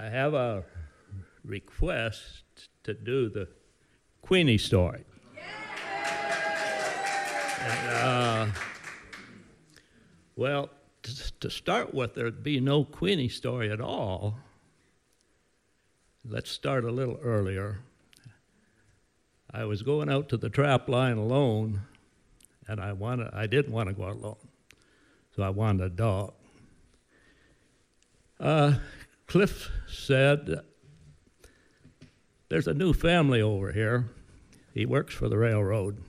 I have a request to do the Queenie story. And, uh, well, t- to start with, there'd be no Queenie story at all. Let's start a little earlier. I was going out to the trap line alone, and I wanted, I didn't want to go out alone, so I wanted a dog. Uh, Cliff said, There's a new family over here. He works for the railroad.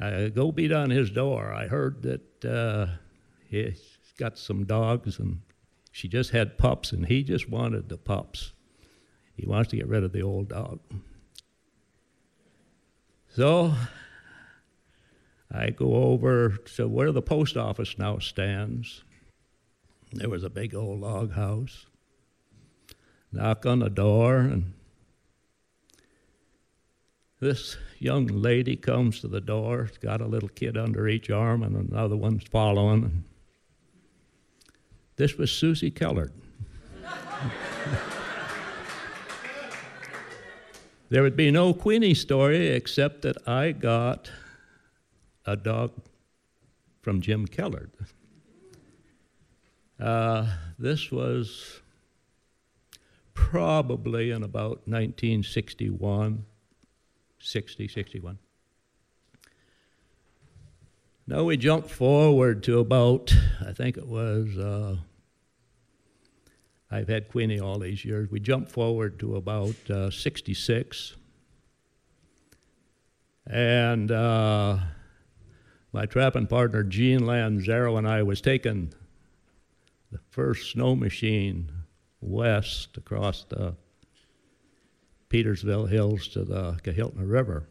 I go beat on his door. I heard that uh, he's got some dogs and she just had pups, and he just wanted the pups. He wants to get rid of the old dog. So I go over to where the post office now stands. There was a big old log house. Knock on the door, and this young lady comes to the door. She's got a little kid under each arm, and another one's following. This was Susie Kellard. there would be no Queenie story except that I got a dog from Jim Kellard. Uh, this was probably in about 1961, 60, 61. Now we jump forward to about, I think it was, uh, I've had Queenie all these years. We jump forward to about uh, 66. And uh, my trapping partner, Gene Lanzaro, and I was the first snow machine west across the Petersville Hills to the Kahiltna River.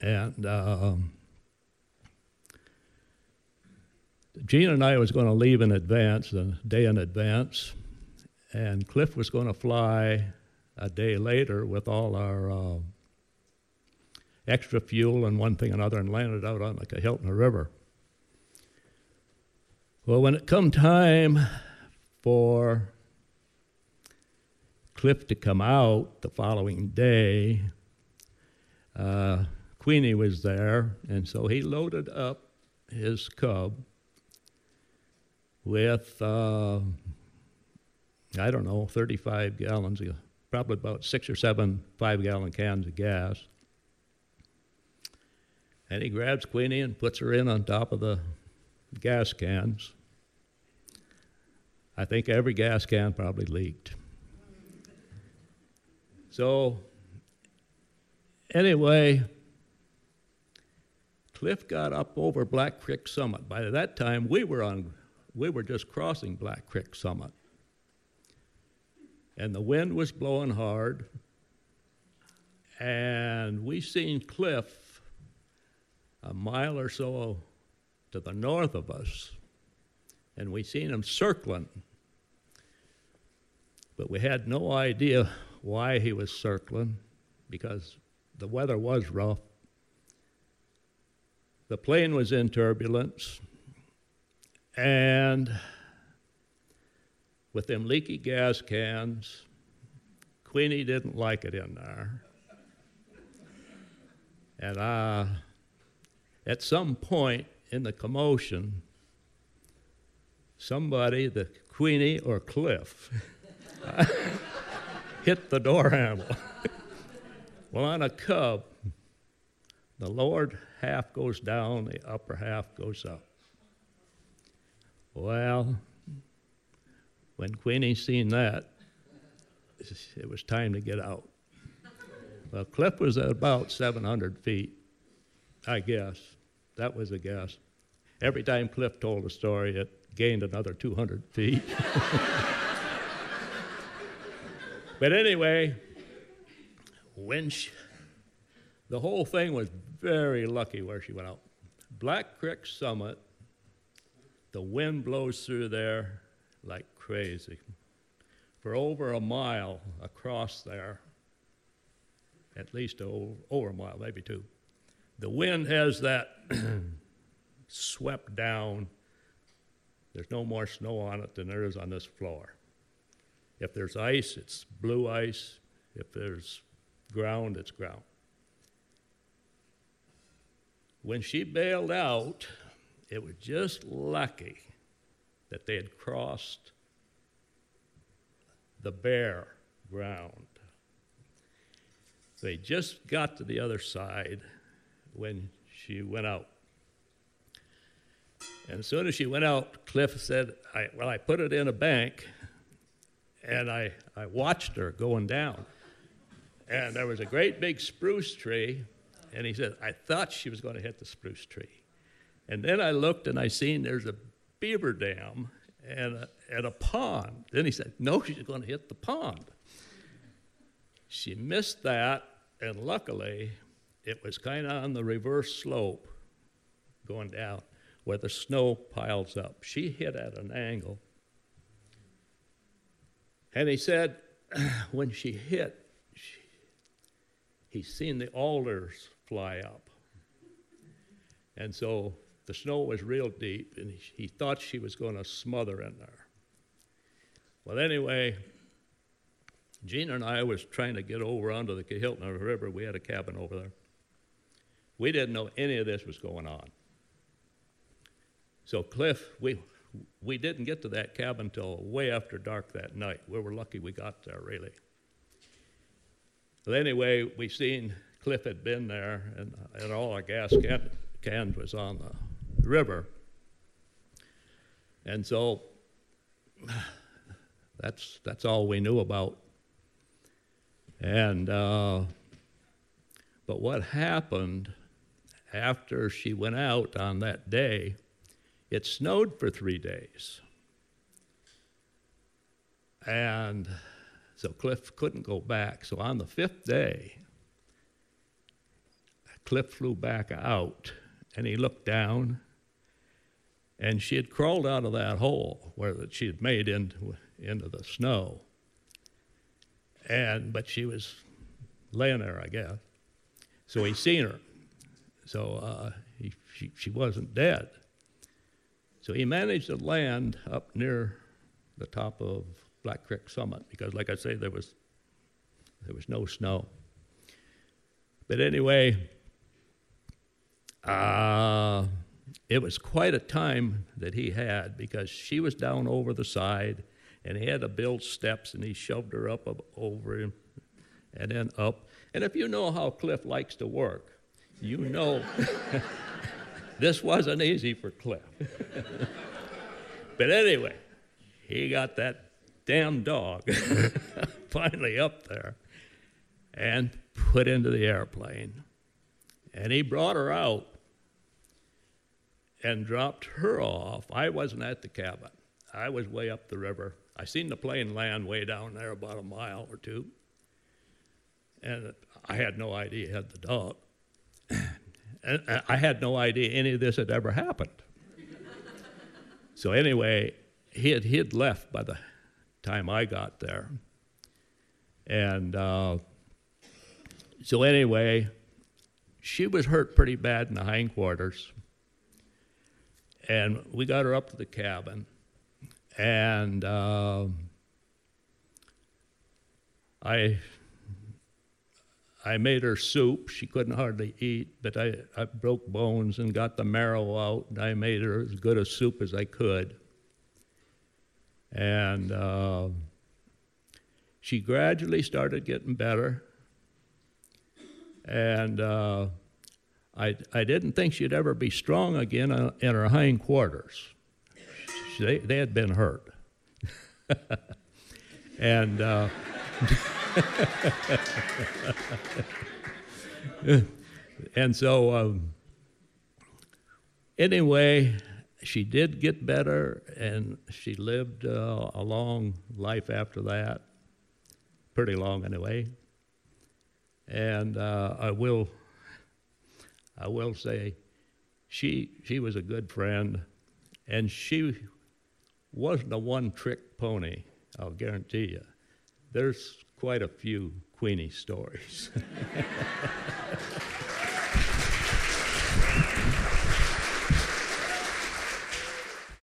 And um, Gene and I was going to leave in advance, a day in advance, and Cliff was going to fly a day later with all our uh, extra fuel and one thing and another and landed out on the Kahiltna River. Well, when it come time for Cliff to come out the following day, uh, Queenie was there, and so he loaded up his cub with, uh, I don't know, 35 gallons, of, probably about six or seven five gallon cans of gas. And he grabs Queenie and puts her in on top of the gas cans. I think every gas can probably leaked. So, anyway, Cliff got up over Black Creek Summit. By that time, we were on, we were just crossing Black Creek Summit, and the wind was blowing hard. And we seen Cliff a mile or so to the north of us, and we seen him circling. But we had no idea why he was circling because the weather was rough. The plane was in turbulence, and with them leaky gas cans, Queenie didn't like it in there. And uh, at some point in the commotion, somebody, the Queenie or Cliff, hit the door handle. well, on a cub, the lower half goes down, the upper half goes up. Well, when Queenie seen that, it was time to get out. Well, Cliff was at about 700 feet, I guess. That was a guess. Every time Cliff told a story, it gained another 200 feet. but anyway, she, the whole thing was very lucky where she went out. Black Creek Summit, the wind blows through there like crazy. For over a mile across there, at least over a mile, maybe two, the wind has that swept down. There's no more snow on it than there is on this floor. If there's ice, it's blue ice. If there's ground, it's ground. When she bailed out, it was just lucky that they had crossed the bare ground. They just got to the other side when she went out. And as soon as she went out, Cliff said, I, Well, I put it in a bank and I, I watched her going down. And there was a great big spruce tree, and he said, I thought she was going to hit the spruce tree. And then I looked and I seen there's a beaver dam and a, and a pond. Then he said, No, she's going to hit the pond. She missed that, and luckily, it was kind of on the reverse slope going down where the snow piles up. She hit at an angle. And he said, when she hit, she, he seen the alders fly up. And so the snow was real deep, and he, he thought she was going to smother in there. Well, anyway, Gina and I was trying to get over onto the Kahiltna River. We had a cabin over there. We didn't know any of this was going on. So Cliff, we we didn't get to that cabin till way after dark that night. We were lucky we got there, really. But anyway, we seen Cliff had been there, and, and all our gas can, cans was on the river. And so that's, that's all we knew about. And, uh, but what happened after she went out on that day, it snowed for three days. And so Cliff couldn't go back. So on the fifth day, Cliff flew back out and he looked down and she had crawled out of that hole where that she had made into, into the snow. And but she was laying there, I guess. So he seen her. So uh, he, she, she wasn't dead. So he managed to land up near the top of Black Creek Summit because, like I say, there was there was no snow. But anyway, uh, it was quite a time that he had because she was down over the side, and he had to build steps, and he shoved her up, up over him, and then up. And if you know how Cliff likes to work, you know. This wasn't easy for Cliff. but anyway, he got that damn dog finally up there and put into the airplane. And he brought her out and dropped her off. I wasn't at the cabin. I was way up the river. I seen the plane land way down there, about a mile or two. And I had no idea he had the dog. And I had no idea any of this had ever happened. so anyway, he had, he had left by the time I got there. And uh, so anyway, she was hurt pretty bad in the hindquarters. And we got her up to the cabin. And uh, I I made her soup. She couldn't hardly eat, but I, I broke bones and got the marrow out, and I made her as good a soup as I could. And uh, she gradually started getting better. And uh, I, I didn't think she'd ever be strong again uh, in her hindquarters. They, they had been hurt. and uh, and so, um, anyway, she did get better, and she lived uh, a long life after that, pretty long anyway. And uh, I will, I will say, she she was a good friend, and she wasn't a one-trick pony. I'll guarantee you. There's quite a few Queenie stories.